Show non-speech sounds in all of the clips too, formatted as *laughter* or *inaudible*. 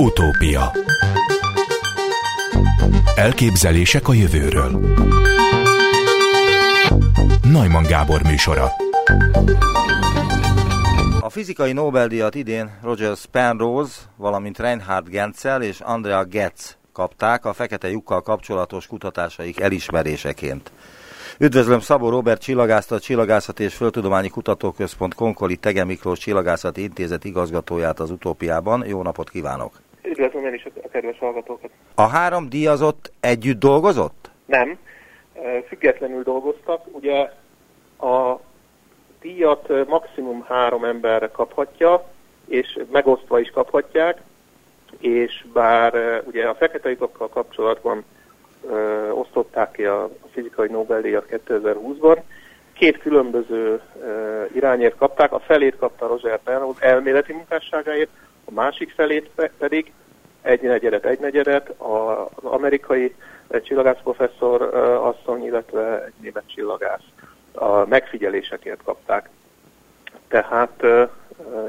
Utópia Elképzelések a jövőről Najman Gábor műsora A fizikai Nobel-díjat idén Roger Penrose, valamint Reinhard Genzel és Andrea Getz kapták a fekete lyukkal kapcsolatos kutatásaik elismeréseként. Üdvözlöm Szabó Robert csillagászt, a Csillagászati és Földtudományi Kutatóközpont Konkoli Tege Miklós Csillagászati Intézet igazgatóját az utópiában. Jó napot kívánok! Üdvözlöm én is a kedves hallgatókat! A három díjazott együtt dolgozott? Nem, függetlenül dolgoztak. Ugye a díjat maximum három emberre kaphatja, és megosztva is kaphatják, és bár ugye a fekete lyukakkal kapcsolatban ö, osztották ki a, a fizikai Nobel-díjat 2020-ban. Két különböző ö, irányért kapták, a felét kapta Roger Penrose elméleti munkásságáért, a másik felét pedig egy negyedet, egy negyedet az amerikai csillagász professzor asszony, illetve egy német csillagász a megfigyelésekért kapták. Tehát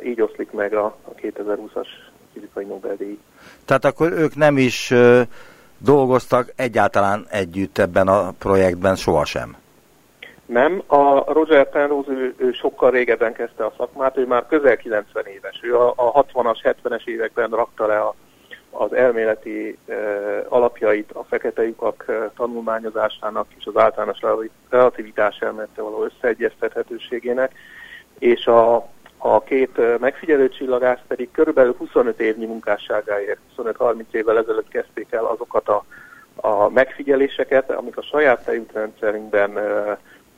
így oszlik meg a, a 2020-as fizikai Nobel-díj. Tehát akkor ők nem is dolgoztak egyáltalán együtt ebben a projektben sohasem? Nem, a Roger Penrose ő, ő sokkal régebben kezdte a szakmát, ő már közel 90 éves. Ő a, a 60-as, 70-es években rakta le a, az elméleti e, alapjait a fekete lyukak e, tanulmányozásának és az általános relativitás elmélete való összeegyeztethetőségének, és a, a két megfigyelő csillagász pedig körülbelül 25 évnyi munkásságáért, 25-30 évvel ezelőtt kezdték el azokat a, a megfigyeléseket, amik a saját tejútrendszerünkben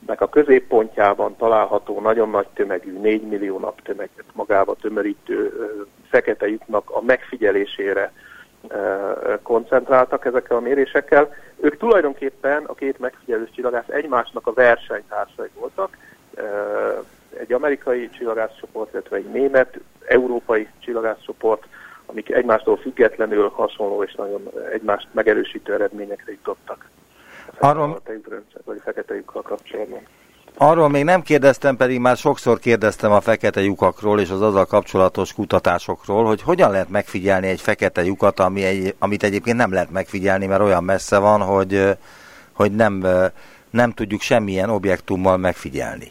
meg a középpontjában található nagyon nagy tömegű, 4 millió naptömeget magába tömörítő fekete lyuknak a megfigyelésére koncentráltak ezekkel a mérésekkel. Ők tulajdonképpen a két megfigyelős csillagász egymásnak a versenytársai voltak, egy amerikai csillagászcsoport, illetve egy német, európai csillagászcsoport, amik egymástól függetlenül hasonló és nagyon egymást megerősítő eredményekre jutottak. Arról, vagy fekete lyukkal kapcsolatban. Arról még nem kérdeztem, pedig már sokszor kérdeztem a fekete lyukakról és az azzal kapcsolatos kutatásokról, hogy hogyan lehet megfigyelni egy fekete lyukat, ami egy, amit egyébként nem lehet megfigyelni, mert olyan messze van, hogy, hogy nem, nem tudjuk semmilyen objektummal megfigyelni.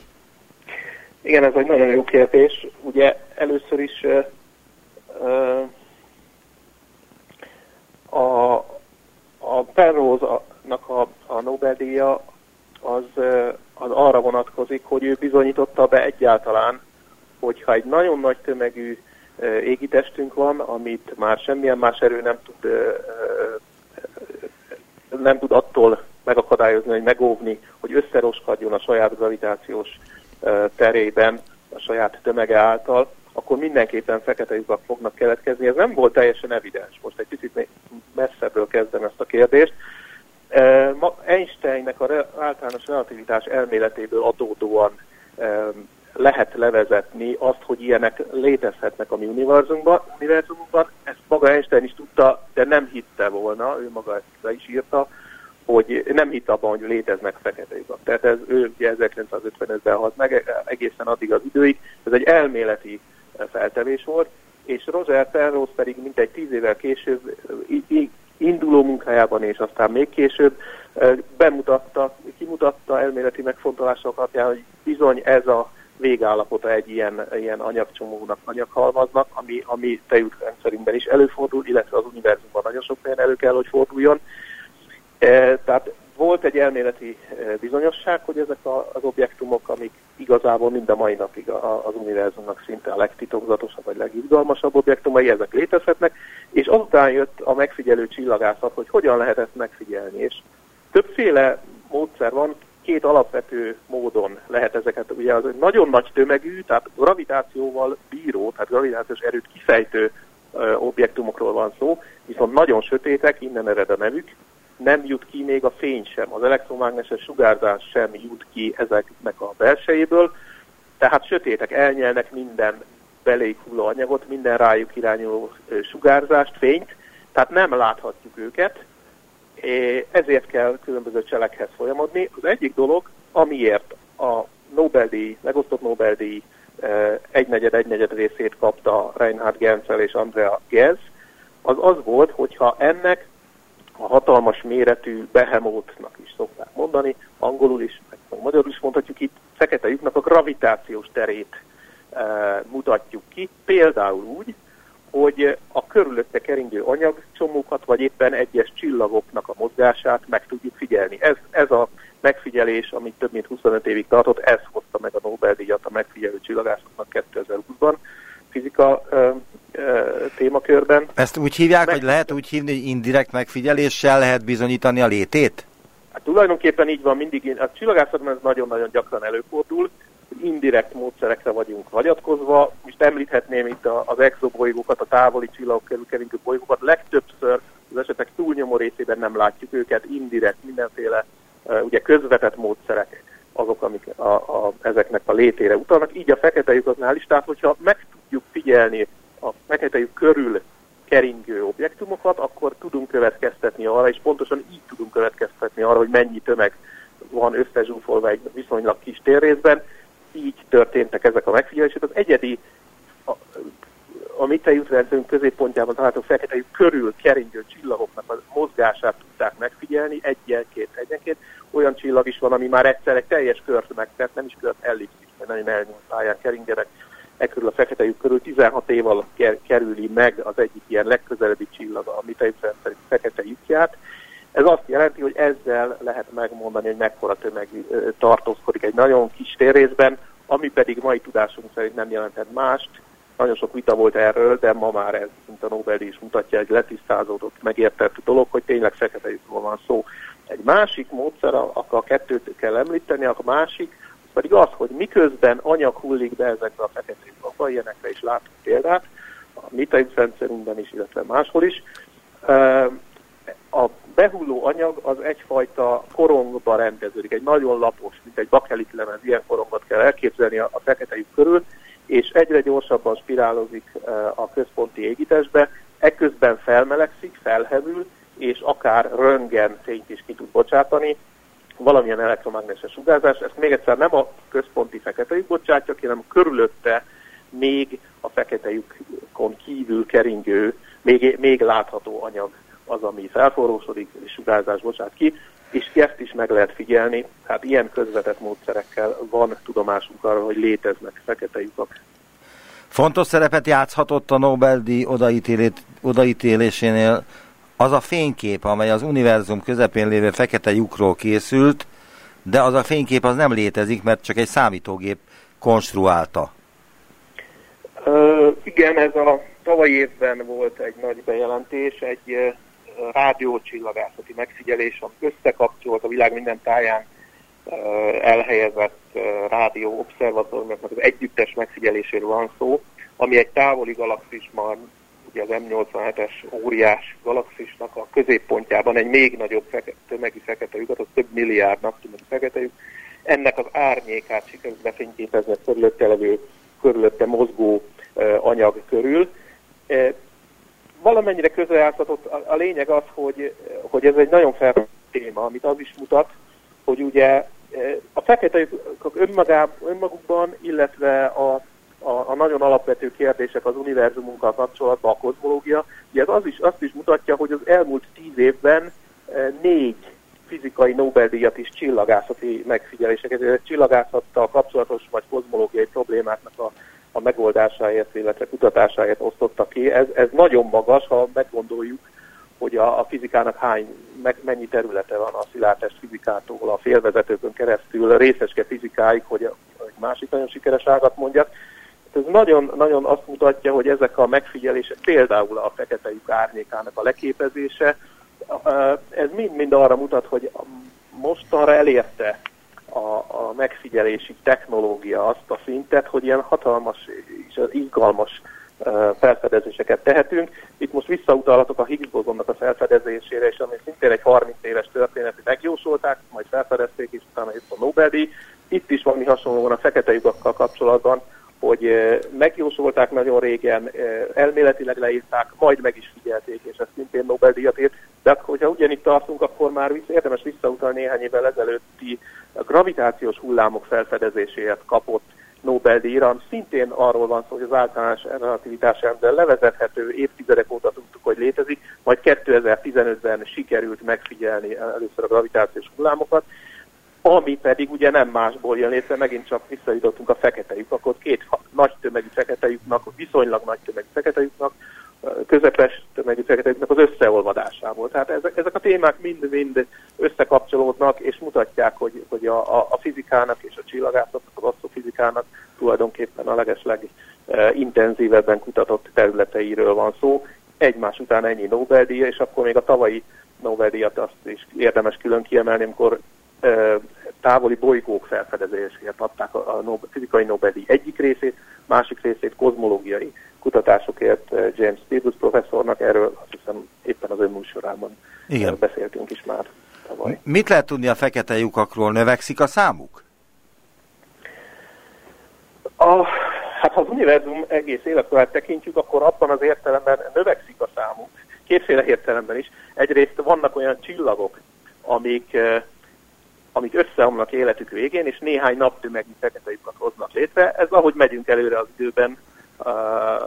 Igen, ez egy nagyon jó kérdés. Ugye először is uh, a, a Penrose-nak a, a Nobel-díja az, az arra vonatkozik, hogy ő bizonyította be egyáltalán, hogyha egy nagyon nagy tömegű égitestünk van, amit már semmilyen más erő nem tud, nem tud attól megakadályozni, hogy megóvni, hogy összeroskadjon a saját gravitációs terében a saját tömege által, akkor mindenképpen fekete lyukak fognak keletkezni. Ez nem volt teljesen evidens. Most egy picit messzebbről kezdem ezt a kérdést. Einsteinnek a általános relativitás elméletéből adódóan lehet levezetni azt, hogy ilyenek létezhetnek a mi univerzumunkban. Ezt maga Einstein is tudta, de nem hitte volna, ő maga ezt le is írta, hogy nem hitt abban, hogy léteznek fekete lyukak. Tehát ez ő ugye 1955-ben halt meg, egészen addig az időig. Ez egy elméleti feltevés volt, és Roger Penrose pedig mintegy tíz évvel később induló munkájában, és aztán még később bemutatta, kimutatta elméleti megfontolások alapján, hogy bizony ez a végállapota egy ilyen, ilyen anyagcsomónak, anyaghalmaznak, ami, ami tejútrendszerünkben is előfordul, illetve az univerzumban nagyon sok helyen elő kell, hogy forduljon. E, tehát volt egy elméleti e, bizonyosság, hogy ezek az objektumok, amik igazából mind a mai napig az univerzumnak szinte a legtitokzatosabb vagy legizgalmasabb objektumai, ezek létezhetnek, és azután jött a megfigyelő csillagászat, hogy hogyan lehet ezt megfigyelni. És többféle módszer van, két alapvető módon lehet ezeket, ugye az egy nagyon nagy tömegű, tehát gravitációval bíró, tehát gravitációs erőt kifejtő objektumokról van szó, viszont nagyon sötétek, innen ered a nevük, nem jut ki még a fény sem, az elektromágneses sugárzás sem jut ki ezeknek a belsejéből, tehát sötétek, elnyelnek minden beléjük hulló anyagot, minden rájuk irányuló sugárzást, fényt, tehát nem láthatjuk őket, ezért kell különböző cselekhez folyamodni. Az egyik dolog, amiért a Nobel-díj, megosztott Nobel-díj egynegyed, egynegyed részét kapta Reinhard Genzel és Andrea Ghez, az az volt, hogyha ennek a hatalmas méretű behemótnak is szokták mondani, angolul is, meg magyarul is mondhatjuk itt, fekete lyuknak a gravitációs terét e, mutatjuk ki, például úgy, hogy a körülötte keringő anyagcsomókat, vagy éppen egyes csillagoknak a mozgását meg tudjuk figyelni. Ez, ez a megfigyelés, amit több mint 25 évig tartott, ez hozta meg a Nobel-díjat a megfigyelő csillagászoknak 2020-ban fizika ö, ö, témakörben. Ezt úgy hívják, meg... hogy lehet úgy hívni, hogy indirekt megfigyeléssel lehet bizonyítani a létét? Hát tulajdonképpen így van mindig, a csillagászatban ez nagyon-nagyon gyakran előfordul, hogy indirekt módszerekre vagyunk hagyatkozva. Most említhetném itt az exobolygókat, a távoli csillagok körül keringő bolygókat. Legtöbbször az esetek túlnyomó részében nem látjuk őket, indirekt, mindenféle ugye közvetett módszerek azok, amik a, a, ezeknek a létére utalnak. Így a fekete lyukaznál is, tehát hogyha meg tudjuk figyelni lyuk körül keringő objektumokat, akkor tudunk következtetni arra, és pontosan így tudunk következtetni arra, hogy mennyi tömeg van összezsúfolva egy viszonylag kis térrészben. Így történtek ezek a megfigyelések. Az egyedi a, a mi tejútrendszerünk középpontjában található fekete lyuk körül keringő csillagoknak a mozgását tudták megfigyelni egyenként, egyenként. Olyan csillag is van, ami már egyszer egy teljes kört megtett, nem is kört ellipszis, mert nagyon elnyúlt pályán keringenek e körül a fekete lyuk körül 16 év alatt kerüli meg az egyik ilyen legközelebbi csillag a mi tejútrendszer fekete lyukját. Ez azt jelenti, hogy ezzel lehet megmondani, hogy mekkora tömeg tartózkodik egy nagyon kis térrészben, ami pedig mai tudásunk szerint nem jelentett mást. Nagyon sok vita volt erről, de ma már ez, mint a Nobel is mutatja, egy letisztázódott, megértett dolog, hogy tényleg fekete lyukról van szó. Egy másik módszer, akkor a kettőt kell említeni, a másik, pedig az, hogy miközben anyag hullik be ezekbe a fekete lyukakba, ilyenekre is látunk példát, a mi rendszerünkben is, illetve máshol is, a behulló anyag az egyfajta korongba rendeződik, egy nagyon lapos, mint egy bakelit lemez, ilyen korongot kell elképzelni a, fekete lyuk körül, és egyre gyorsabban spirálozik a központi égitesbe, ekközben felmelegszik, felhevül, és akár röntgen fényt is ki tud bocsátani, valamilyen elektromágneses sugárzás. Ezt még egyszer nem a központi fekete lyuk bocsátja hanem körülötte még a fekete lyukon kívül keringő, még, még látható anyag az, ami felforrósodik és sugárzás bocsát ki, és ezt is meg lehet figyelni. Hát ilyen közvetett módszerekkel van tudomásunk arra, hogy léteznek fekete lyukak. Fontos szerepet játszhatott a Nobel-díj odaítélésénél az a fénykép, amely az univerzum közepén lévő fekete lyukról készült, de az a fénykép az nem létezik, mert csak egy számítógép konstruálta. Ö, igen, ez a tavalyi évben volt egy nagy bejelentés, egy rádiócsillagászati megfigyelés, ami összekapcsolt a világ minden táján elhelyezett rádió obszervatóriumoknak az együttes megfigyeléséről van szó, ami egy távoli galaxisban ugye az M87-es óriás galaxisnak a középpontjában egy még nagyobb feke, tömegű fekete lyukat, az több milliárd naptömegű fekete lyuk. Ennek az árnyékát sikerült befényképezni a körülötte levő, körülötte mozgó uh, anyag körül. Uh, valamennyire közrejátszatott. A, a lényeg az, hogy, hogy ez egy nagyon fel téma, amit az is mutat, hogy ugye a fekete lyukak önmagukban, illetve a a, a nagyon alapvető kérdések az univerzumunkkal kapcsolatban, a kozmológia, ugye ez az is, azt is mutatja, hogy az elmúlt tíz évben e, négy fizikai Nobel-díjat is csillagászati megfigyeléseket, ez csillagászattal kapcsolatos vagy kozmológiai problémáknak a, a megoldásáért, illetve kutatásáért osztotta ki. Ez, ez nagyon magas, ha meggondoljuk, hogy a, a fizikának hány, meg, mennyi területe van a szilárdtest fizikától, a félvezetőkön keresztül, a részeske fizikáig, hogy egy másik nagyon sikeres ágat mondjak ez nagyon, nagyon azt mutatja, hogy ezek a megfigyelések, például a fekete lyuk árnyékának a leképezése, ez mind-mind arra mutat, hogy mostanra elérte a, a megfigyelési technológia azt a szintet, hogy ilyen hatalmas és izgalmas felfedezéseket tehetünk. Itt most visszautalhatok a Higgs bozonnak a felfedezésére, és ami szintén egy 30 éves történet, hogy megjósolták, majd felfedezték, és utána jött a Nobel-díj. Itt is valami hasonló van a fekete lyukakkal kapcsolatban, hogy megjósolták nagyon régen, elméletileg leírták, majd meg is figyelték, és ez szintén Nobel-díjat ért. De hát, hogyha ugyanitt tartunk, akkor már érdemes visszautalni néhány évvel ezelőtti gravitációs hullámok felfedezéséért kapott Nobel-díjra, szintén arról van szó, hogy az általános relativitás elmélet levezethető, évtizedek óta tudtuk, hogy létezik, majd 2015-ben sikerült megfigyelni először a gravitációs hullámokat, ami pedig ugye nem másból jön létre, megint csak visszajutottunk a fekete lyukakhoz, két nagy tömegű fekete lyuknak, viszonylag nagy tömegű fekete lyuknak, közepes tömegű fekete lyuknak az összeolvadásából. Tehát ezek, ezek a témák mind-mind összekapcsolódnak, és mutatják, hogy, hogy a, a, a fizikának és a csillagászatnak, az asztrofizikának tulajdonképpen a legesleg intenzívebben kutatott területeiről van szó. Egymás után ennyi Nobel-díj, és akkor még a tavalyi Nobel-díjat azt is érdemes külön kiemelni, amikor távoli bolygók felfedezéséért adták a, a fizikai Nobel-díj egyik részét, másik részét kozmológiai kutatásokért James Stevens professzornak, erről azt hiszem éppen az önműsorában Igen. beszéltünk is már tavaly. Mit lehet tudni a fekete lyukakról? Növekszik a számuk? A, hát ha az univerzum egész életkorát tekintjük, akkor abban az értelemben növekszik a számuk. Kétféle értelemben is. Egyrészt vannak olyan csillagok, amik amik összeomlanak életük végén, és néhány naptömegű fekete lyukat hoznak létre. Ez ahogy megyünk előre az időben,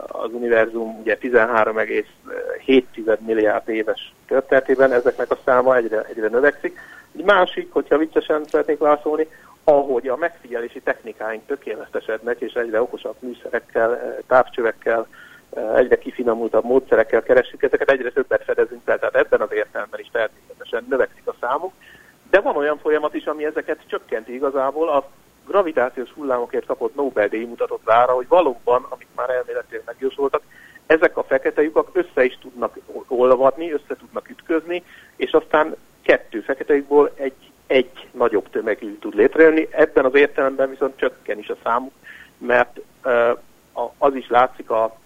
az univerzum ugye 13,7 milliárd éves történetében ezeknek a száma egyre, egyre növekszik. Egy másik, hogyha viccesen szeretnék válaszolni, ahogy a megfigyelési technikáink tökéletesednek, és egyre okosabb műszerekkel, távcsövekkel, egyre kifinomultabb módszerekkel keressük ezeket, egyre többet fedezünk fel, tehát ebben az értelemben is természetesen növekszik a számuk, de van olyan folyamat is, ami ezeket csökkenti igazából. A gravitációs hullámokért kapott Nobel-díj mutatott rá, hogy valóban, amit már elméletileg megjósoltak, ezek a fekete lyukak össze is tudnak olvadni, össze tudnak ütközni, és aztán kettő fekete lyukból egy, egy nagyobb tömegű tud létrejönni. Ebben az értelemben viszont csökken is a számuk, mert az is látszik a,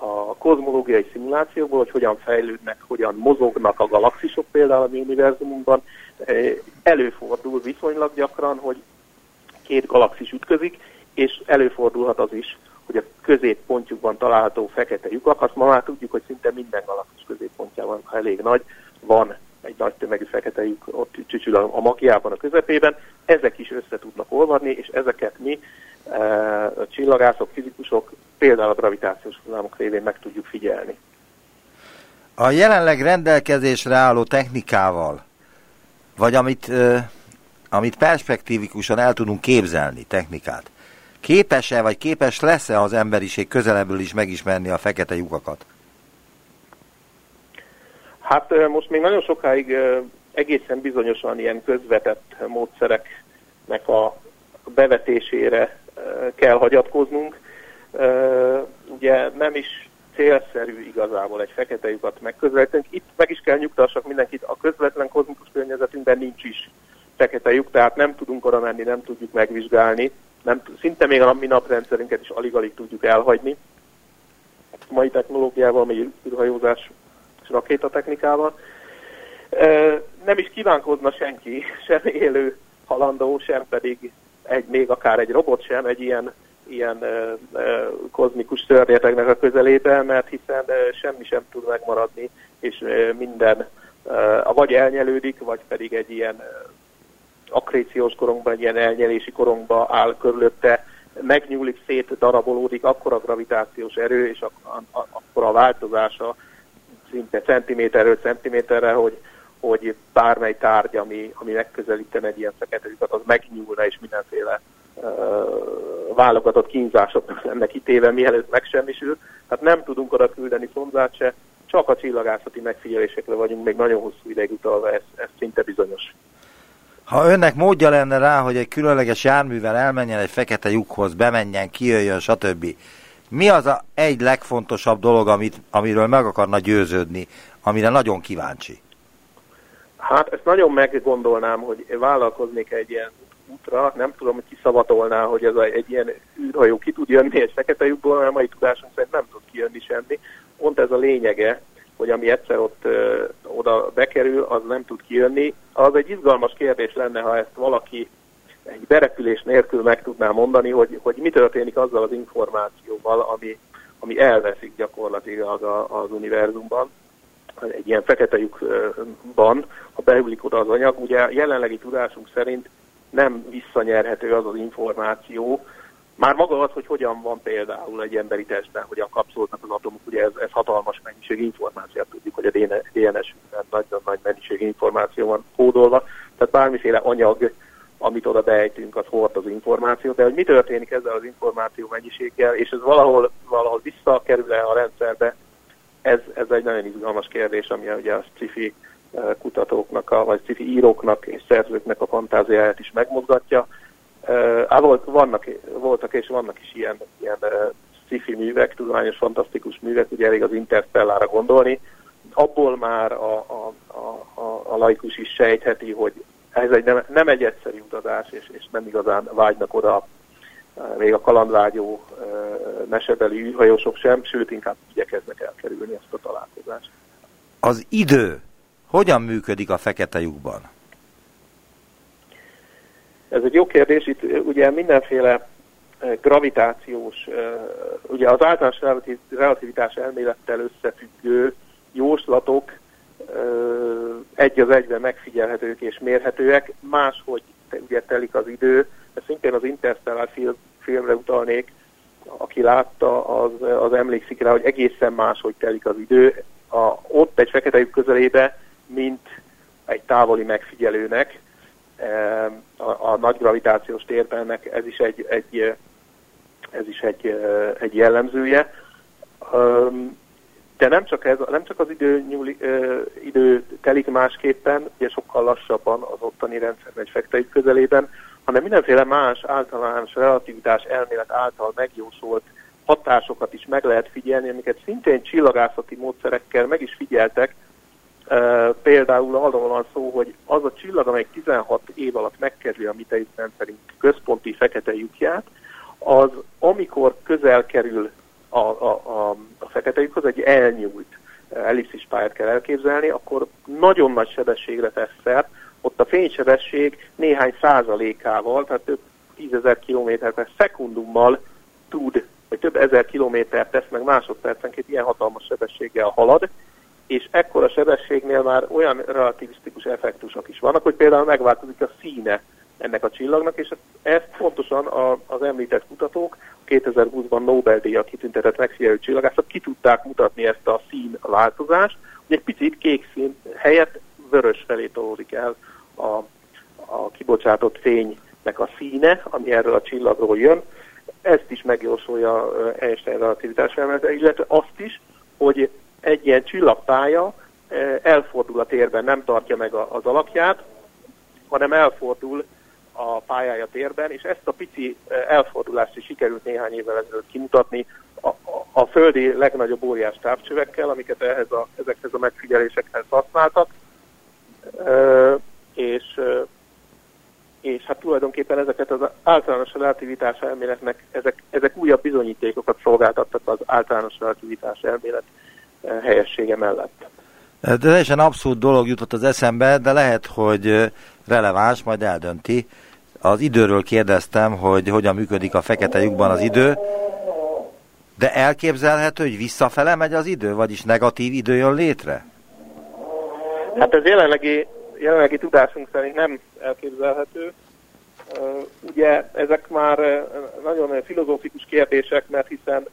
a kozmológiai szimulációkból, hogy hogyan fejlődnek, hogyan mozognak a galaxisok például a mi univerzumunkban, Előfordul viszonylag gyakran, hogy két galaxis ütközik, és előfordulhat az is, hogy a középpontjukban található fekete lyukak, azt ma már tudjuk, hogy szinte minden galaxis középpontjában, ha elég nagy, van egy nagy tömegű fekete lyuk ott csücsül a, a magjában, a közepében, ezek is össze tudnak olvadni, és ezeket mi, a csillagászok, fizikusok például a gravitációs hullámok révén meg tudjuk figyelni. A jelenleg rendelkezésre álló technikával vagy amit, amit perspektívikusan el tudunk képzelni, technikát. Képes-e, vagy képes lesz-e az emberiség közelebből is megismerni a fekete lyukakat? Hát most még nagyon sokáig egészen bizonyosan ilyen közvetett módszereknek a bevetésére kell hagyatkoznunk. Ugye nem is célszerű igazából egy fekete lyukat megközelíteni. Itt meg is kell nyugtassak mindenkit, a közvetlen kozmikus környezetünkben nincs is fekete lyuk, tehát nem tudunk oda menni, nem tudjuk megvizsgálni, nem, szinte még a mi naprendszerünket is alig-alig tudjuk elhagyni. A mai technológiával, mai űrhajózás és rakétatechnikával. Nem is kívánkozna senki, *laughs* sem élő halandó, sem pedig egy, még akár egy robot sem egy ilyen ilyen ö, ö, kozmikus szörnyetegnek a közelébe, mert hiszen ö, semmi sem tud megmaradni, és ö, minden ö, vagy elnyelődik, vagy pedig egy ilyen akréciós korongban, egy ilyen elnyelési korongba áll körülötte, megnyúlik, szét darabolódik, akkor a gravitációs erő, és a, a, akkor a változása szinte centiméterről centiméterre, hogy, hogy bármely tárgy, ami, ami megközelíten egy ilyen fekete az megnyúlna, és mindenféle válogatott kínzásoknak lenne kitéve, mielőtt megsemmisül. Hát nem tudunk oda küldeni szonzát se, csak a csillagászati megfigyelésekre vagyunk még nagyon hosszú ideig utalva, ez, ez szinte bizonyos. Ha önnek módja lenne rá, hogy egy különleges járművel elmenjen egy fekete lyukhoz, bemenjen, kijöjjön, stb. Mi az a egy legfontosabb dolog, amit, amiről meg akarna győződni, amire nagyon kíváncsi? Hát ezt nagyon meggondolnám, hogy vállalkoznék egy ilyen útra, nem tudom, hogy ki szavatolná, hogy ez a, egy ilyen űrhajó ki tud jönni egy fekete lyukból, mert a mai tudásunk szerint nem tud kijönni semmi. Pont ez a lényege, hogy ami egyszer ott ö, oda bekerül, az nem tud kijönni. Az egy izgalmas kérdés lenne, ha ezt valaki egy berepülés nélkül meg tudná mondani, hogy, hogy mi történik azzal az információval, ami, ami elveszik gyakorlatilag az univerzumban egy ilyen fekete lyukban, beülik oda az anyag. Ugye jelenlegi tudásunk szerint nem visszanyerhető az az információ, Már maga az, hogy hogyan van például egy emberi testben, hogyan kapcsolódnak az atomok, ugye ez, ez hatalmas mennyiség információ, tudjuk, hogy a DNS-ben nagyon nagy mennyiség információ van kódolva, tehát bármiféle anyag, amit oda beejtünk, az hord az információ, de hogy mi történik ezzel az információ mennyiséggel, és ez valahol, valahol visszakerül-e a rendszerbe, ez, ez egy nagyon izgalmas kérdés, ami ugye a sci kutatóknak, a, vagy sci íróknak és szerzőknek a fantáziáját is megmozgatja. Volt, vannak, voltak és vannak is ilyen, ilyen sci művek, tudományos, fantasztikus művek, ugye elég az Interstellára gondolni. Abból már a, a, a, a, a laikus is sejtheti, hogy ez egy nem, nem egy egyszerű utazás, és, és nem igazán vágynak oda még a kalandvágyó mesebeli űrhajósok sem, sőt inkább igyekeznek elkerülni ezt a találkozást. Az idő hogyan működik a fekete lyukban? Ez egy jó kérdés. Itt ugye mindenféle gravitációs, ugye az általános relativitás elmélettel összefüggő jóslatok egy az egyben megfigyelhetők és mérhetőek, máshogy ugye telik az idő, de szintén az Interstellar film, filmre utalnék, aki látta, az, az emlékszik rá, hogy egészen máshogy telik az idő. A, ott egy fekete közelébe mint egy távoli megfigyelőnek a, a nagy gravitációs térben ez is egy, egy, ez is egy, egy jellemzője. De nem csak, ez, nem csak az idő, nyúli, idő telik másképpen, ugye sokkal lassabban az ottani rendszerben egy fektető közelében, hanem mindenféle más általános relativitás elmélet által megjósolt hatásokat is meg lehet figyelni, amiket szintén csillagászati módszerekkel meg is figyeltek, Például arról van szó, hogy az a csillag, amely 16 év alatt megkerüli a mi rendszerünk központi fekete lyukját, az amikor közel kerül a, a, a, a fekete lyukhoz, egy elnyújt ellipszis pályát kell elképzelni, akkor nagyon nagy sebességre tesz szert, ott a fénysebesség néhány százalékával, tehát több tízezer kilométer per szekundummal tud, vagy több ezer kilométer tesz meg másodpercenként ilyen hatalmas sebességgel halad, és ekkora sebességnél már olyan relativisztikus effektusok is vannak, hogy például megváltozik a színe ennek a csillagnak, és ezt pontosan az említett kutatók 2020-ban Nobel-díjat kitüntetett megfigyelő csillagászok ki tudták mutatni ezt a szín változást, hogy egy picit kék szín helyett vörös felé tolódik el a, a kibocsátott fénynek a színe, ami erről a csillagról jön. Ezt is megjósolja Einstein relativitás elmélete, illetve azt is, hogy egy ilyen csillagpálya eh, elfordul a térben, nem tartja meg az alakját, hanem elfordul a pályája térben, és ezt a pici eh, elfordulást is sikerült néhány évvel ezelőtt kimutatni a, a, a földi legnagyobb óriás távcsövekkel, amiket ehhez a, ezekhez a megfigyelésekhez használtak, e, és, és hát tulajdonképpen ezeket az általános relativitás elméletnek, ezek, ezek újabb bizonyítékokat szolgáltattak az általános relativitás elmélet helyessége mellett. De teljesen abszurd dolog jutott az eszembe, de lehet, hogy releváns, majd eldönti. Az időről kérdeztem, hogy hogyan működik a fekete lyukban az idő, de elképzelhető, hogy visszafele megy az idő, vagyis negatív idő jön létre? Hát ez jelenlegi, jelenlegi tudásunk szerint nem elképzelhető. Ugye ezek már nagyon filozófikus kérdések, mert hiszen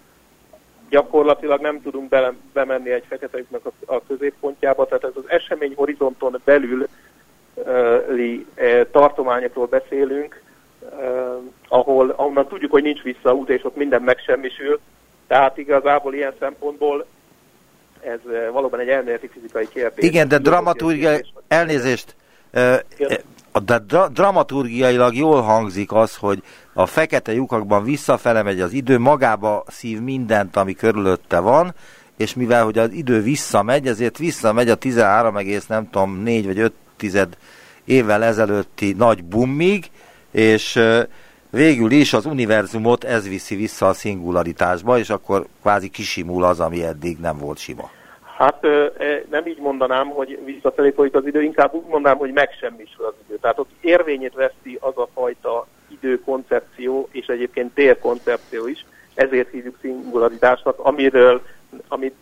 gyakorlatilag nem tudunk bele, bemenni egy fekete lyuknak a, a középpontjába, tehát ez az esemény horizonton belül uh, tartományokról beszélünk, ahol ahonnan tudjuk, hogy nincs visszaút, és ott minden megsemmisül, tehát igazából ilyen szempontból ez valóban egy elméleti fizikai kérdés. Igen, de dramaturgiai, elnézést, de dra dramaturgiailag jól hangzik az, hogy a fekete lyukakban visszafele megy az idő, magába szív mindent, ami körülötte van, és mivel hogy az idő visszamegy, ezért visszamegy a 13, nem tudom, 4 vagy 5 tized évvel ezelőtti nagy bummig, és végül is az univerzumot ez viszi vissza a szingularitásba, és akkor kvázi kisimul az, ami eddig nem volt sima. Hát nem így mondanám, hogy visszafelé folyik az idő, inkább úgy mondanám, hogy megsemmisül az idő. Tehát ott érvényét veszi az a fajta időkoncepció, és egyébként térkoncepció is, ezért hívjuk szingularitásnak, amiről, amit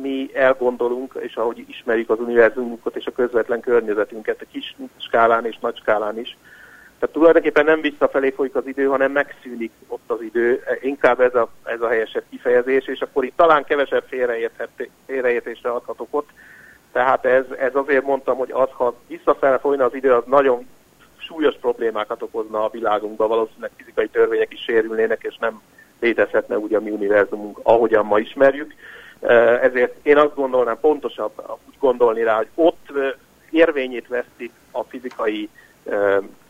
mi elgondolunk, és ahogy ismerjük az univerzumunkat és a közvetlen környezetünket, a kis skálán és nagy skálán is. Tehát tulajdonképpen nem visszafelé folyik az idő, hanem megszűnik ott az idő. Inkább ez a, ez a helyesebb kifejezés, és akkor itt talán kevesebb félreértésre adhatok ott. Tehát ez, ez azért mondtam, hogy az, ha visszafelé folyna az idő, az nagyon súlyos problémákat okozna a világunkban, valószínűleg fizikai törvények is sérülnének, és nem létezhetne úgy a mi univerzumunk, ahogyan ma ismerjük. Ezért én azt gondolnám pontosabb úgy gondolni rá, hogy ott érvényét vesztik a fizikai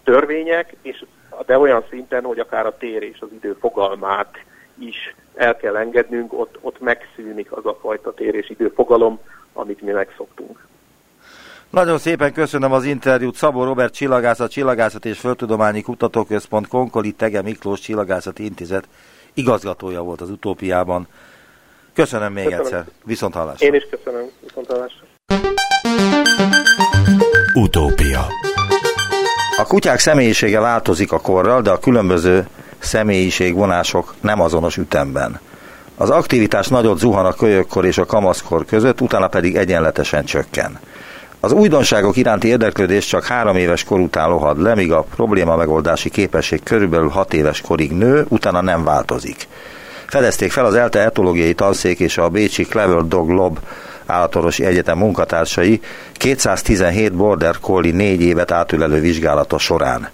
törvények, és de olyan szinten, hogy akár a tér és az idő fogalmát is el kell engednünk, ott, ott megszűnik az a fajta tér és idő fogalom, amit mi megszoktunk. Nagyon szépen köszönöm az interjút. Szabó Robert Csillagászat, Csillagászat és Földtudományi Kutatóközpont Konkoli Tege Miklós Csillagászati Intézet igazgatója volt az utópiában. Köszönöm még köszönöm. egyszer. Viszont hallásra. Én is köszönöm. Viszont hallásra. Utópia A kutyák személyisége változik a korral, de a különböző személyiségvonások nem azonos ütemben. Az aktivitás nagyot zuhan a kölyökkor és a kamaszkor között, utána pedig egyenletesen csökken. Az újdonságok iránti érdeklődés csak három éves kor után lohad le, míg a probléma megoldási képesség körülbelül hat éves korig nő, utána nem változik. Fedezték fel az ELTE etológiai tanszék és a Bécsi Clever Dog Lob állatorvosi egyetem munkatársai 217 Border Collie négy évet átülelő vizsgálata során.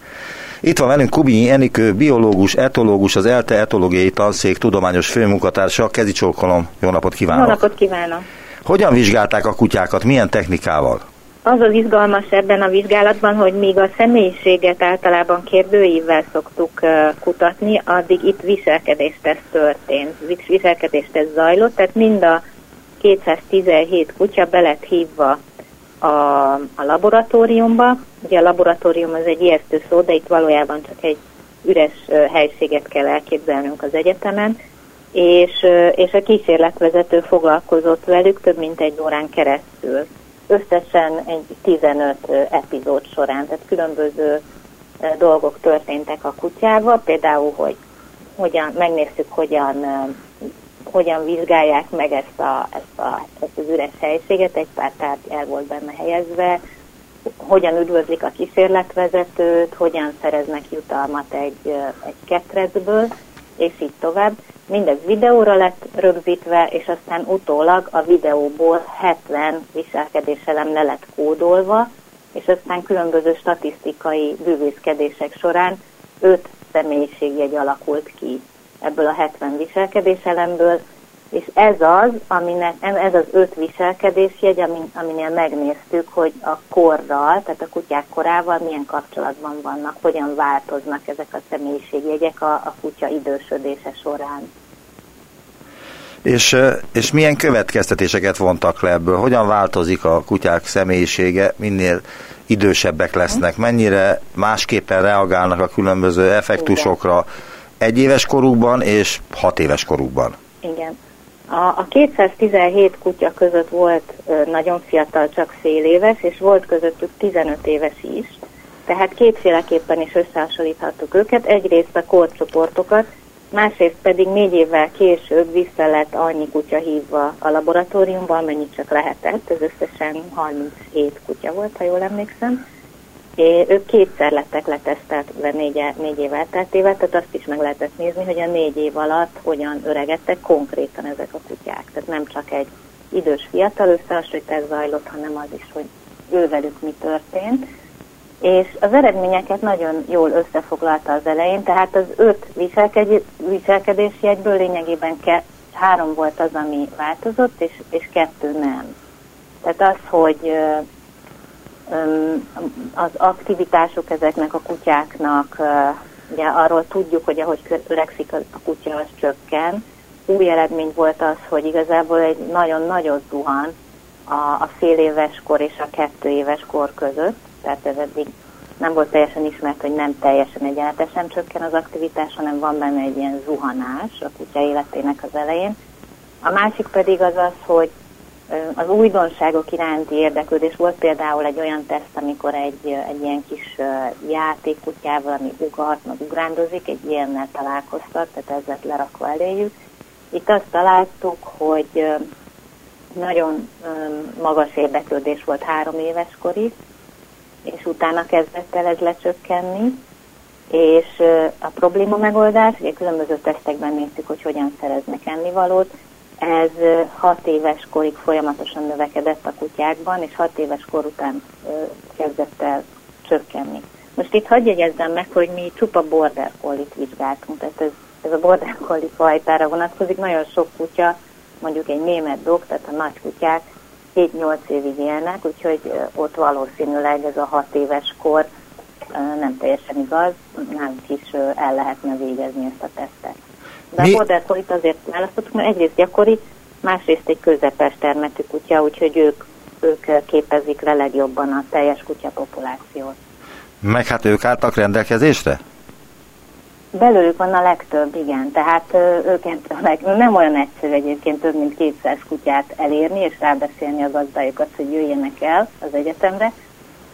Itt van velünk Kubinyi Enikő, biológus, etológus, az ELTE etológiai tanszék tudományos főmunkatársa. Kezi csókolom, jó napot kívánok! Jó napot kívánok! Hogyan vizsgálták a kutyákat, milyen technikával? Az az izgalmas ebben a vizsgálatban, hogy míg a személyiséget általában kérdőívvel szoktuk kutatni, addig itt viselkedéstesz történt, viselkedéstesz zajlott, tehát mind a 217 kutya be hívva a, a laboratóriumba. Ugye a laboratórium az egy ijesztő szó, de itt valójában csak egy üres helységet kell elképzelnünk az egyetemen, és, és a kísérletvezető foglalkozott velük több mint egy órán keresztül összesen egy 15 epizód során, tehát különböző dolgok történtek a kutyával, például, hogy hogyan, megnéztük, hogyan, hogyan vizsgálják meg ezt, a, ezt, a, ezt az üres helységet, egy pár tárgy el volt benne helyezve, hogyan üdvözlik a kísérletvezetőt, hogyan szereznek jutalmat egy, egy ketrecből, és így tovább. Mindez videóra lett rögzítve, és aztán utólag a videóból 70 viselkedéselem le lett kódolva, és aztán különböző statisztikai bűvészkedések során 5 személyiségjegy alakult ki ebből a 70 viselkedéselemből, és ez az, aminek, ez az öt viselkedésjegy, amin, aminél megnéztük, hogy a korral, tehát a kutyák korával milyen kapcsolatban vannak, hogyan változnak ezek a személyiségjegyek a, a kutya idősödése során. És, és milyen következtetéseket vontak le ebből? Hogyan változik a kutyák személyisége, minél idősebbek lesznek? Mennyire másképpen reagálnak a különböző effektusokra egy éves korukban és hat éves korukban? Igen. A, a 217 kutya között volt nagyon fiatal, csak fél éves, és volt közöttük 15 éves is. Tehát kétféleképpen is összehasonlíthattuk őket. Egyrészt a korcsoportokat, másrészt pedig négy évvel később vissza lett annyi kutya hívva a laboratóriumban, amennyit csak lehetett. Ez összesen 37 kutya volt, ha jól emlékszem. É, ők kétszer lettek letesztelve négy, négy év elteltével, tehát azt is meg lehetett nézni, hogy a négy év alatt hogyan öregedtek konkrétan ezek a kutyák. Tehát nem csak egy idős fiatal összehasonlítás zajlott, hanem az is, hogy ővelük mi történt. És az eredményeket nagyon jól összefoglalta az elején, tehát az öt viselkedési egyből lényegében ke, három volt az, ami változott, és, és kettő nem. Tehát az, hogy az aktivitások ezeknek a kutyáknak, ugye arról tudjuk, hogy ahogy öregszik a kutya, az csökken. Új eredmény volt az, hogy igazából egy nagyon nagyot zuhan a, a fél éves kor és a kettő éves kor között, tehát ez eddig nem volt teljesen ismert, hogy nem teljesen egyenletesen csökken az aktivitás, hanem van benne egy ilyen zuhanás a kutya életének az elején. A másik pedig az az, hogy az újdonságok iránti érdeklődés volt például egy olyan teszt, amikor egy, egy ilyen kis játékkutyával, ami ugart, meg ugrándozik, egy ilyennel találkoztak, tehát ezzel lerakva eléjük. Itt azt találtuk, hogy nagyon magas érdeklődés volt három éves korig, és utána kezdett el ez lecsökkenni, és a probléma megoldás, ugye különböző tesztekben néztük, hogy hogyan szereznek ennivalót, ez 6 éves korig folyamatosan növekedett a kutyákban, és 6 éves kor után kezdett el csökkenni. Most itt hagyj jegyezzem meg, hogy mi csupa border collie vizsgáltunk, tehát ez, ez a border collie fajtára vonatkozik, nagyon sok kutya, mondjuk egy német dog, tehát a nagy kutyák 7-8 évig élnek, úgyhogy ott valószínűleg ez a 6 éves kor nem teljesen igaz, nálunk is el lehetne végezni ezt a tesztet. De Mi? a border collie azért választottuk, mert egyrészt gyakori, másrészt egy közepes termetű kutya, úgyhogy ők, ők képezik le legjobban a teljes kutya populációt. Meg hát ők álltak rendelkezésre? Belőlük van a legtöbb, igen. Tehát őket nem olyan egyszerű egyébként több mint 200 kutyát elérni, és rábeszélni a gazdájukat, hogy jöjjenek el az egyetemre.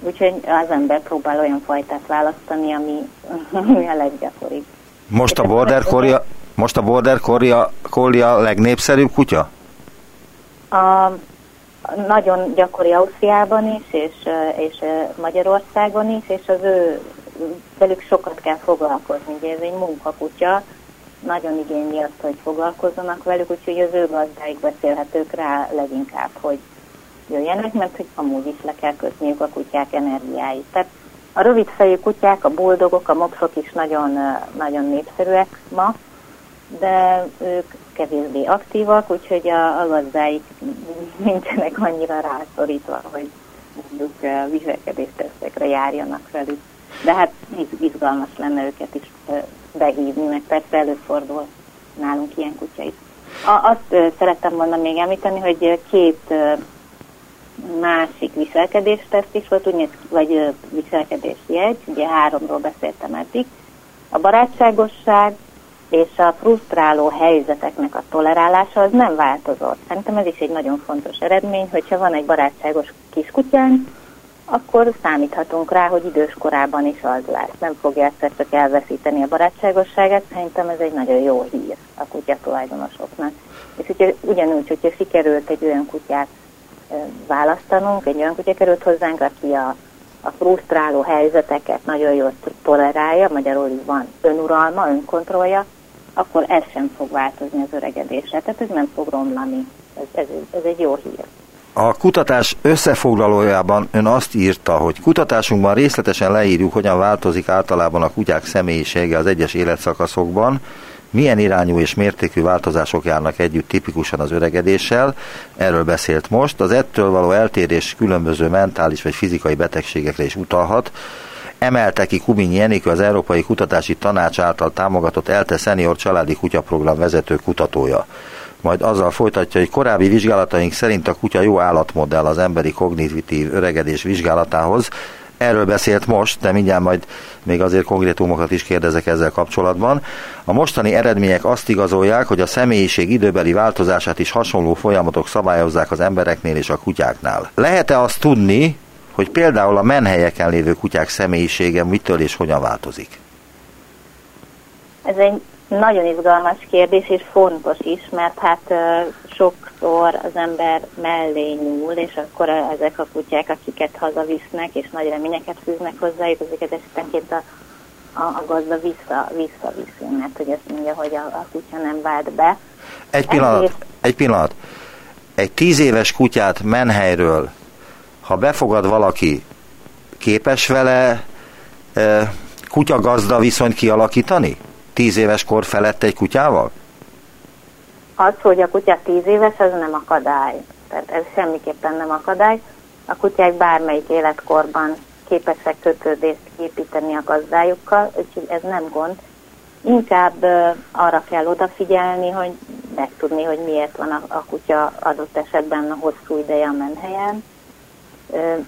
Úgyhogy az ember próbál olyan fajtát választani, ami, *laughs* ami a leggyakoribb. Most a border collie, most a border collie a legnépszerűbb kutya? A, nagyon gyakori Ausztriában is, és, és Magyarországon is, és az ő velük sokat kell foglalkozni. Ugye ez egy munkakutya, nagyon igényli azt, hogy foglalkozzanak velük, úgyhogy az ő gazdáik beszélhetők rá leginkább, hogy jöjjenek, mert hogy amúgy is le kell kötniük a kutyák energiáit. Tehát a rövid fejű kutyák, a buldogok, a mopsok is nagyon, nagyon népszerűek ma, de ők kevésbé aktívak, úgyhogy a, a gazdáik nincsenek annyira rászorítva, hogy mondjuk viselkedéstesztekre járjanak velük. De hát izgalmas lenne őket is behívni, meg persze előfordul nálunk ilyen kutya is. A, azt szerettem volna még említeni, hogy két másik viselkedésteszt is volt, úgy vagy viselkedésjegy, ugye háromról beszéltem eddig. A barátságosság és a frusztráló helyzeteknek a tolerálása az nem változott. Szerintem ez is egy nagyon fontos eredmény, hogyha van egy barátságos kiskutyánk, akkor számíthatunk rá, hogy idős korában is az lesz. Nem fogja egyszer csak elveszíteni a barátságosságát, szerintem ez egy nagyon jó hír a kutya tulajdonosoknak. És hogyha, ugyanúgy, hogyha sikerült egy olyan kutyát választanunk, egy olyan kutya került hozzánk, aki a, a frusztráló helyzeteket nagyon jól tolerálja, magyarul is van önuralma, önkontrollja, akkor ez sem fog változni az öregedésre. Tehát ez nem fog romlani. Ez, ez, ez egy jó hír. A kutatás összefoglalójában ön azt írta, hogy kutatásunkban részletesen leírjuk, hogyan változik általában a kutyák személyisége az egyes életszakaszokban, milyen irányú és mértékű változások járnak együtt tipikusan az öregedéssel, erről beszélt most. Az ettől való eltérés különböző mentális vagy fizikai betegségekre is utalhat. Emelte ki Kubinyi Jenikő az Európai Kutatási Tanács által támogatott ELTE Senior Családi Kutyaprogram vezető kutatója majd azzal folytatja, hogy korábbi vizsgálataink szerint a kutya jó állatmodell az emberi kognitív öregedés vizsgálatához. Erről beszélt most, de mindjárt majd még azért konkrétumokat is kérdezek ezzel kapcsolatban. A mostani eredmények azt igazolják, hogy a személyiség időbeli változását is hasonló folyamatok szabályozzák az embereknél és a kutyáknál. Lehet-e azt tudni, hogy például a menhelyeken lévő kutyák személyisége mitől és hogyan változik? Ez egy nagyon izgalmas kérdés, és fontos is, mert hát sokszor az ember mellé nyúl, és akkor ezek a kutyák, akiket hazavisznek, és nagy reményeket fűznek hozzájuk, ezeket esetenként a, a, a gazda vissza, visszaviszi, mert hogy azt mondja, hogy a, a kutya nem vált be. Egy pillanat, Ezért... egy pillanat. Egy tíz éves kutyát menhelyről, ha befogad valaki, képes vele e, kutyagazda viszonyt kialakítani? tíz éves kor felett egy kutyával? Az, hogy a kutya tíz éves, ez nem akadály. Tehát ez semmiképpen nem akadály. A kutyák bármelyik életkorban képesek kötődést építeni a gazdájukkal, úgyhogy ez nem gond. Inkább arra kell odafigyelni, hogy megtudni, hogy miért van a, a kutya adott esetben a hosszú ideje a menhelyen,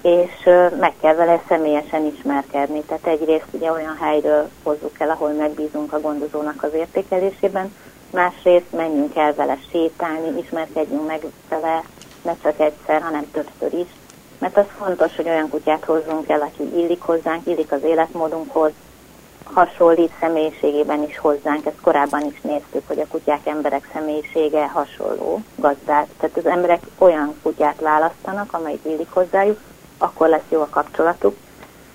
és meg kell vele személyesen ismerkedni. Tehát egyrészt ugye olyan helyről hozzuk el, ahol megbízunk a gondozónak az értékelésében, másrészt menjünk el vele sétálni, ismerkedjünk meg vele ne csak egyszer, hanem többször is. Mert az fontos, hogy olyan kutyát hozzunk el, aki illik hozzánk, illik az életmódunkhoz, hasonlít személyiségében is hozzánk. Ezt korábban is néztük, hogy a kutyák emberek személyisége hasonló gazdák. Tehát az emberek olyan kutyát választanak, amelyik illik hozzájuk, akkor lesz jó a kapcsolatuk.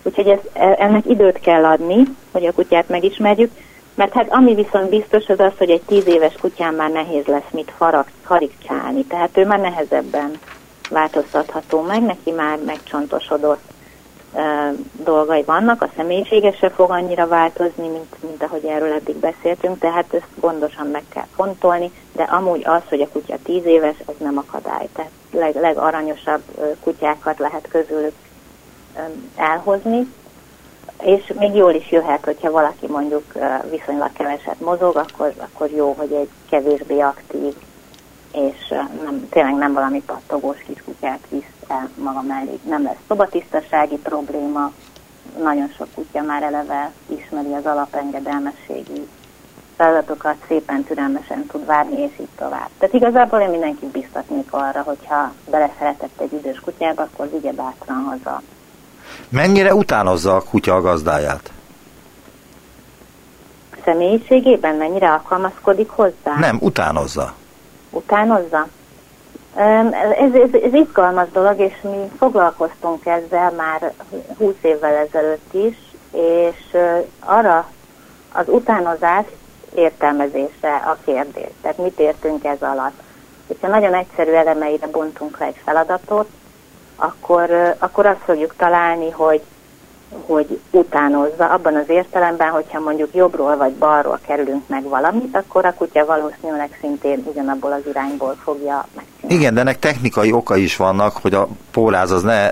Úgyhogy ez, e, ennek időt kell adni, hogy a kutyát megismerjük, mert hát ami viszont biztos az az, hogy egy tíz éves kutyán már nehéz lesz mit farag, harigcsálni, tehát ő már nehezebben változtatható meg, neki már megcsontosodott dolgai vannak, a személyisége se fog annyira változni, mint, mint ahogy erről eddig beszéltünk, tehát ezt gondosan meg kell fontolni, de amúgy az, hogy a kutya tíz éves, ez nem akadály. Tehát leg, legaranyosabb kutyákat lehet közülük elhozni, és még jól is jöhet, hogyha valaki mondjuk viszonylag keveset mozog, akkor, akkor jó, hogy egy kevésbé aktív, és nem, tényleg nem valami pattogós kis kutyát visz el maga mellé. Nem lesz szobatisztasági probléma, nagyon sok kutya már eleve ismeri az alapengedelmességi feladatokat, szépen türelmesen tud várni, és így tovább. Tehát igazából én mindenkit biztatnék arra, hogyha beleszeretett egy idős kutyába, akkor vigye bátran haza. Mennyire utánozza a kutya a gazdáját? Személyiségében mennyire alkalmazkodik hozzá? Nem, utánozza. Utánozza? Ez, ez, ez izgalmas dolog, és mi foglalkoztunk ezzel már 20 évvel ezelőtt is, és arra az utánozás értelmezése a kérdés. Tehát mit értünk ez alatt? Hogyha nagyon egyszerű elemeire bontunk le egy feladatot, akkor, akkor azt fogjuk találni, hogy, hogy utánozza, abban az értelemben, hogyha mondjuk jobbról vagy balról kerülünk meg valamit, akkor a kutya valószínűleg szintén ugyanabból az irányból fogja megcsinálni. Igen, de ennek technikai oka is vannak, hogy a póráz az ne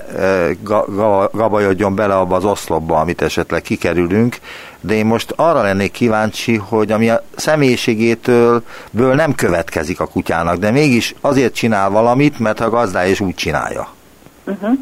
gabajodjon bele abba az oszlopba, amit esetleg kikerülünk, de én most arra lennék kíváncsi, hogy ami a személyiségétől ből nem következik a kutyának, de mégis azért csinál valamit, mert a gazdája is úgy csinálja. Uh-huh.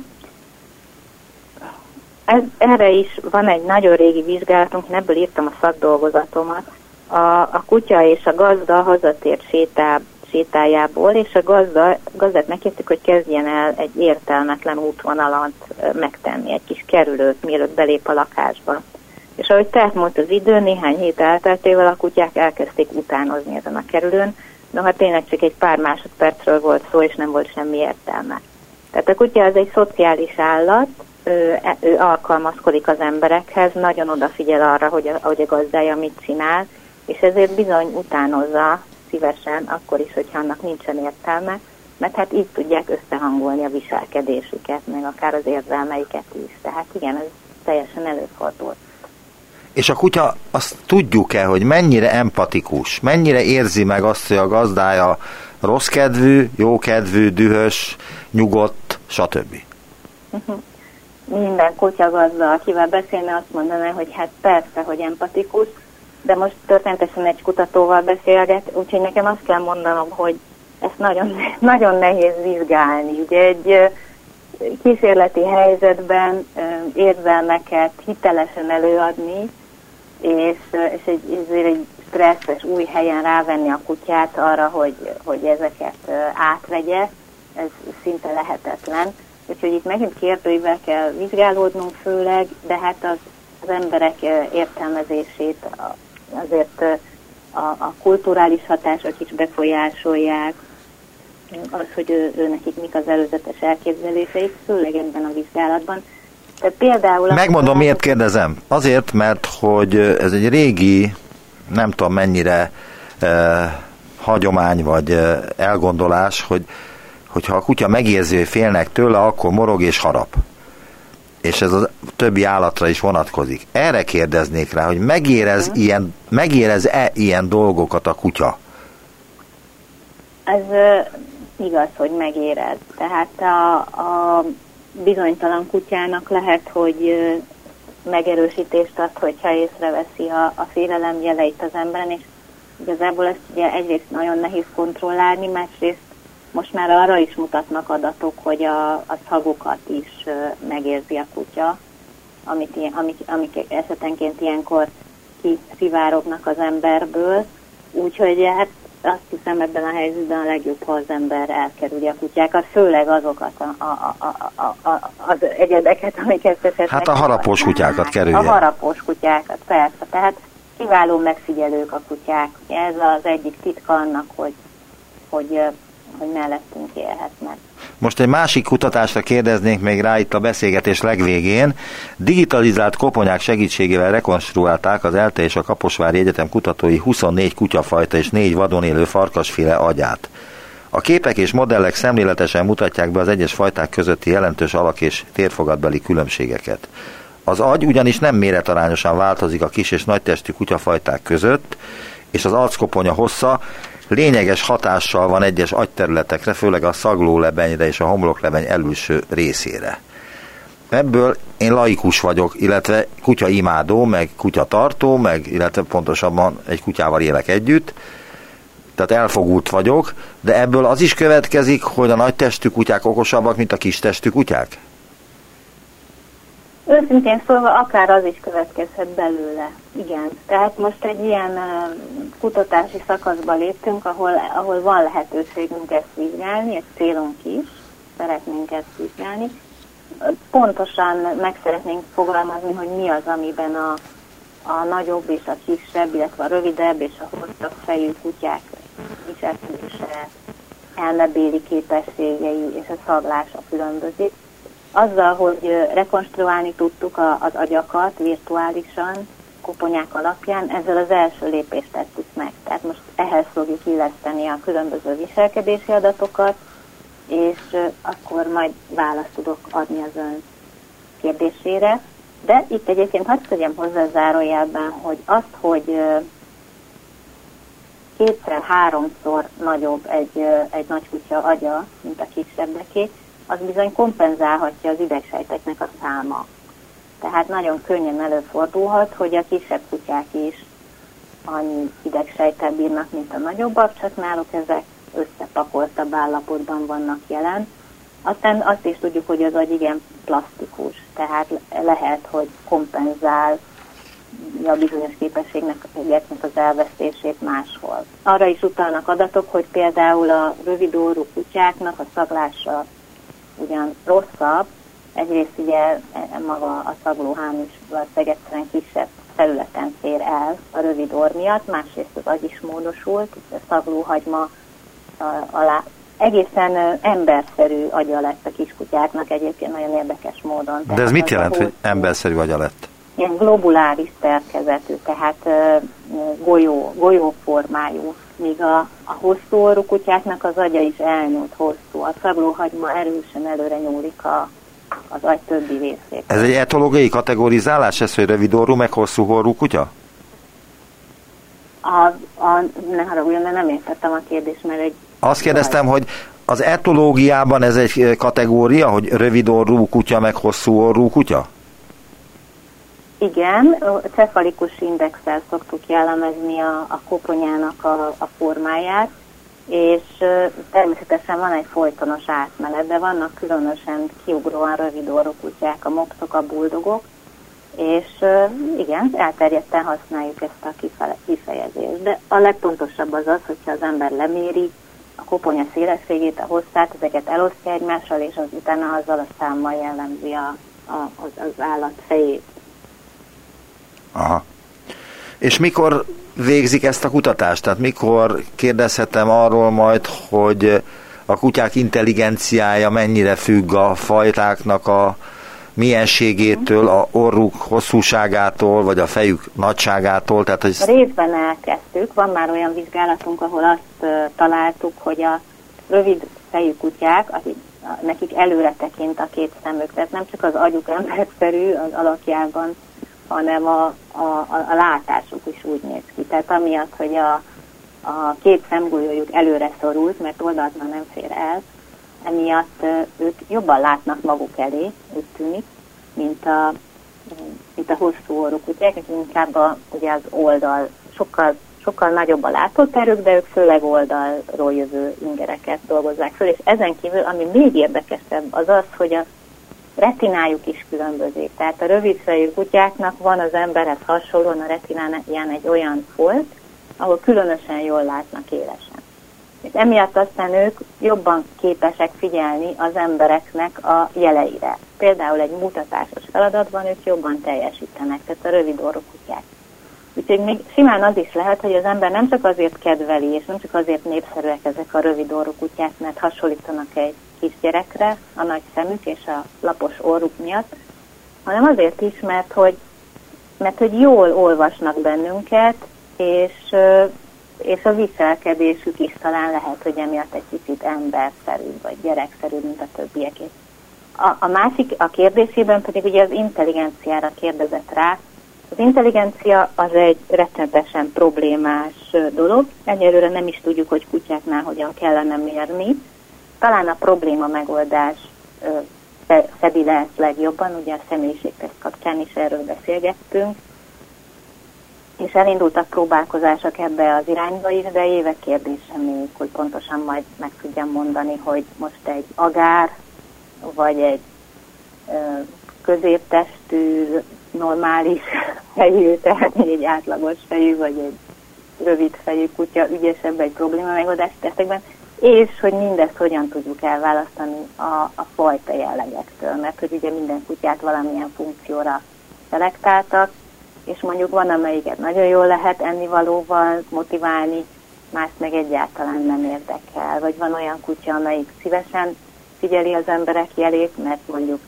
Ez, erre is van egy nagyon régi vizsgálatunk, én ebből írtam a szakdolgozatomat. A, a kutya és a gazda hazatért sétál, sétájából, és a gazda, gazdát megkértük, hogy kezdjen el egy értelmetlen útvonalat megtenni, egy kis kerülőt, mielőtt belép a lakásba. És ahogy telt múlt az idő, néhány hét elteltével a kutyák elkezdték utánozni ezen a kerülőn, de hát tényleg csak egy pár másodpercről volt szó, és nem volt semmi értelme. Tehát a kutya az egy szociális állat, ő, ő alkalmazkodik az emberekhez, nagyon odafigyel arra, hogy a, hogy a gazdája mit csinál, és ezért bizony utánozza szívesen, akkor is, hogyha annak nincsen értelme, mert hát így tudják összehangolni a viselkedésüket, meg akár az érzelmeiket is. Tehát igen, ez teljesen előfordul. És a kutya azt tudjuk-e, hogy mennyire empatikus, mennyire érzi meg azt, hogy a gazdája rossz kedvű, jó kedvű, dühös, nyugodt, stb. Uh-huh. Minden gazda, akivel beszélne, azt mondaná, hogy hát persze, hogy empatikus, de most történetesen egy kutatóval beszélget, úgyhogy nekem azt kell mondanom, hogy ezt nagyon, *laughs* nagyon nehéz vizsgálni. Ugye egy kísérleti helyzetben érzelmeket hitelesen előadni, és, és egy, ezért egy stresszes új helyen rávenni a kutyát arra, hogy, hogy ezeket átvegye, ez szinte lehetetlen. Úgyhogy itt megint kérdőivel kell vizsgálódnunk főleg, de hát az, az emberek értelmezését azért a, a kulturális hatások is befolyásolják, az, hogy ő, ő nekik mik az előzetes elképzeléseik, főleg ebben a vizsgálatban. Tehát például... Megmondom, miért kérdezem. Azért, mert hogy ez egy régi, nem tudom mennyire eh, hagyomány vagy eh, elgondolás, hogy hogyha a kutya megérzi, hogy félnek tőle, akkor morog és harap. És ez a többi állatra is vonatkozik. Erre kérdeznék rá, hogy megérez uh-huh. ilyen, megérez-e ilyen dolgokat a kutya? Ez uh, igaz, hogy megérez. Tehát a, a bizonytalan kutyának lehet, hogy uh, megerősítést ad, hogyha észreveszi a, a félelem jeleit az emberen, és igazából ezt ugye egyrészt nagyon nehéz kontrollálni, másrészt most már arra is mutatnak adatok, hogy a, a szagokat is megérzi a kutya, amit, amik, amik esetenként ilyenkor kiszivárognak az emberből. Úgyhogy hát azt hiszem ebben a helyzetben a legjobb, ha az ember elkerüli a kutyákat, főleg azokat a, a, a, a, a, az egyedeket, amiket esetleg... Hát a harapós kutyákat kerülje. A harapós kutyákat, persze. Tehát kiváló megfigyelők a kutyák. Ez az egyik titka annak, hogy, hogy hogy mellettünk élhetnek. Most egy másik kutatásra kérdeznénk még rá itt a beszélgetés legvégén. Digitalizált koponyák segítségével rekonstruálták az ELTE és a Kaposvári Egyetem kutatói 24 kutyafajta és 4 vadon élő farkasféle agyát. A képek és modellek szemléletesen mutatják be az egyes fajták közötti jelentős alak- és térfogatbeli különbségeket. Az agy ugyanis nem méretarányosan változik a kis és nagytestű kutyafajták között, és az arckoponya hossza lényeges hatással van egyes agyterületekre, főleg a szaglólebenyre és a homloklebeny előső részére. Ebből én laikus vagyok, illetve kutya imádó, meg kutya tartó, meg illetve pontosabban egy kutyával élek együtt, tehát elfogult vagyok, de ebből az is következik, hogy a nagy testű kutyák okosabbak, mint a kis testű kutyák? Őszintén szólva akár az is következhet belőle. Igen. Tehát most egy ilyen kutatási szakaszba léptünk, ahol, ahol van lehetőségünk ezt vizsgálni, egy célunk is, szeretnénk ezt vizsgálni. Pontosan meg szeretnénk fogalmazni, hogy mi az, amiben a, a nagyobb és a kisebb, illetve a rövidebb és a hosszabb fejű kutyák viselkedése, elmebéli képességei és a szaglása különbözik azzal, hogy rekonstruálni tudtuk az agyakat virtuálisan, koponyák alapján, ezzel az első lépést tettük meg. Tehát most ehhez fogjuk illeszteni a különböző viselkedési adatokat, és akkor majd választ tudok adni az ön kérdésére. De itt egyébként hadd tegyem hozzá zárójelben, hogy azt, hogy kétszer-háromszor nagyobb egy, egy nagy kutya agya, mint a kisebbeké, az bizony kompenzálhatja az idegsejteknek a száma. Tehát nagyon könnyen előfordulhat, hogy a kisebb kutyák is annyi idegsejtel bírnak, mint a nagyobbak, csak náluk ezek összepakoltabb állapotban vannak jelen. Aztán azt is tudjuk, hogy az agy igen plastikus, tehát lehet, hogy kompenzál a bizonyos képességnek az elvesztését máshol. Arra is utalnak adatok, hogy például a rövidórú kutyáknak a szaglása ugyan rosszabb, egyrészt ugye e, maga a szaglóhám is valószínűleg egyszerűen kisebb területen fér el a rövid orr miatt, másrészt az agy is módosult, a szaglóhagyma alá egészen emberszerű agya lett a kiskutyáknak egyébként nagyon érdekes módon. De ez mit jelent, hogy emberszerű agya lett? Ilyen globuláris szerkezetű, tehát golyó, golyóformájú míg a, a hosszú orrú kutyáknak az agya is elnyúlt hosszú. A szaglóhagyma erősen előre nyúlik a, az agy többi részét. Ez egy etológiai kategorizálás, ez, hogy rövid orrú, meg hosszú orrú kutya? A, a, ne haragudjon, de nem értettem a kérdést, mert egy... Azt kérdeztem, hogy az etológiában ez egy kategória, hogy rövid orrú kutya, meg hosszú orrú kutya? Igen, cefalikus indexel szoktuk jellemezni a, a koponyának a, a formáját, és természetesen van egy folytonos átmenet, de vannak különösen kiugróan rövid orrú kutyák, a mopszok, a buldogok, és igen, elterjedten használjuk ezt a kifejezést. De a legpontosabb az az, hogyha az ember leméri a koponya szélességét, a hosszát, ezeket elosztja egymással, és az utána azzal a számmal jellemzi a, a, az, az állat fejét. Aha. És mikor végzik ezt a kutatást? Tehát mikor kérdezhetem arról majd, hogy a kutyák intelligenciája mennyire függ a fajtáknak a mienségétől, a orruk hosszúságától, vagy a fejük nagyságától? Tehát, hogy... Részben elkezdtük, van már olyan vizsgálatunk, ahol azt találtuk, hogy a rövid fejű kutyák, akik, nekik előre tekint a két szemük, tehát nem csak az agyuk emberszerű az alakjában, hanem a, a, a, a látásuk is úgy néz ki. Tehát amiatt, hogy a, a két szemgolyójuk előre szorult, mert oldalt már nem fér el, emiatt ők jobban látnak maguk elé, úgy tűnik, mint a, mint a hosszú orruk kutyák, akik inkább a, ugye az oldal, sokkal, sokkal nagyobb a látóterük, de ők főleg oldalról jövő ingereket dolgozzák föl, és ezen kívül, ami még érdekesebb, az az, hogy a retinájuk is különbözik. Tehát a rövidfejű kutyáknak van az emberhez hasonlóan a retináján egy olyan folt, ahol különösen jól látnak élesen. És emiatt aztán ők jobban képesek figyelni az embereknek a jeleire. Például egy mutatásos feladatban ők jobban teljesítenek, tehát a rövid orrú kutyák. Úgyhogy még simán az is lehet, hogy az ember nem csak azért kedveli, és nem csak azért népszerűek ezek a rövid orrú kutyák, mert hasonlítanak egy kisgyerekre a nagy szemük és a lapos orruk miatt, hanem azért is, mert hogy, mert hogy jól olvasnak bennünket, és, és a viselkedésük is talán lehet, hogy emiatt egy kicsit emberszerű, vagy gyerekszerű, mint a többiek. A, a másik, a kérdésében pedig ugye az intelligenciára kérdezett rá. Az intelligencia az egy rettenetesen problémás dolog. Egyelőre nem is tudjuk, hogy kutyáknál hogyan kellene mérni. Talán a probléma megoldás fedi le ezt legjobban, ugye a személyiségtest kapcsán is erről beszélgettünk, és elindultak próbálkozások ebbe az irányba is, de évek kérdése még, hogy pontosan majd meg tudjam mondani, hogy most egy agár, vagy egy középtestű, normális *laughs* fejű, tehát egy átlagos fejű, vagy egy rövid fejű kutya ügyesebb egy probléma megoldás tesztekben, és hogy mindezt hogyan tudjuk elválasztani a, a fajta jellegektől, mert hogy ugye minden kutyát valamilyen funkcióra szelektáltak, és mondjuk van, amelyiket nagyon jól lehet ennivalóval motiválni, más meg egyáltalán nem érdekel, vagy van olyan kutya, amelyik szívesen figyeli az emberek jelét, mert mondjuk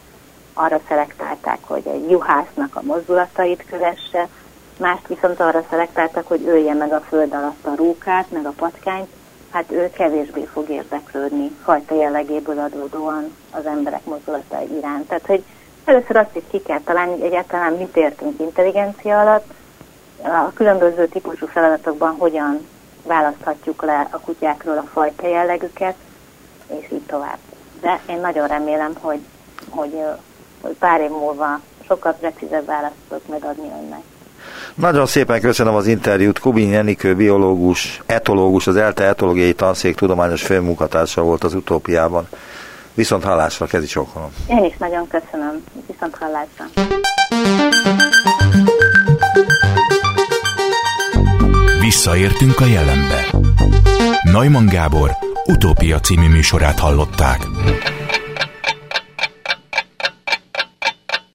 arra szelektálták, hogy egy juhásznak a mozdulatait kövesse, mást viszont arra szelektáltak, hogy ölje meg a föld alatt a rókát, meg a patkányt, hát ő kevésbé fog érdeklődni fajta jellegéből adódóan az emberek mozdulatai iránt. Tehát, hogy először azt is ki kell találni, hogy egyáltalán mit értünk intelligencia alatt, a különböző típusú feladatokban hogyan választhatjuk le a kutyákról a fajta jellegüket, és így tovább. De én nagyon remélem, hogy, hogy, hogy pár év múlva sokkal precízebb választ tudok megadni önnek. Nagyon szépen köszönöm az interjút. Kubin Enikő, biológus, etológus, az ELTE etológiai tanszék tudományos főmunkatársa volt az utópiában. Viszont hallásra, kezi csókolom. Én is nagyon köszönöm. Viszont hallásra. Visszaértünk a jelenbe. Neumann Gábor utópia című műsorát hallották.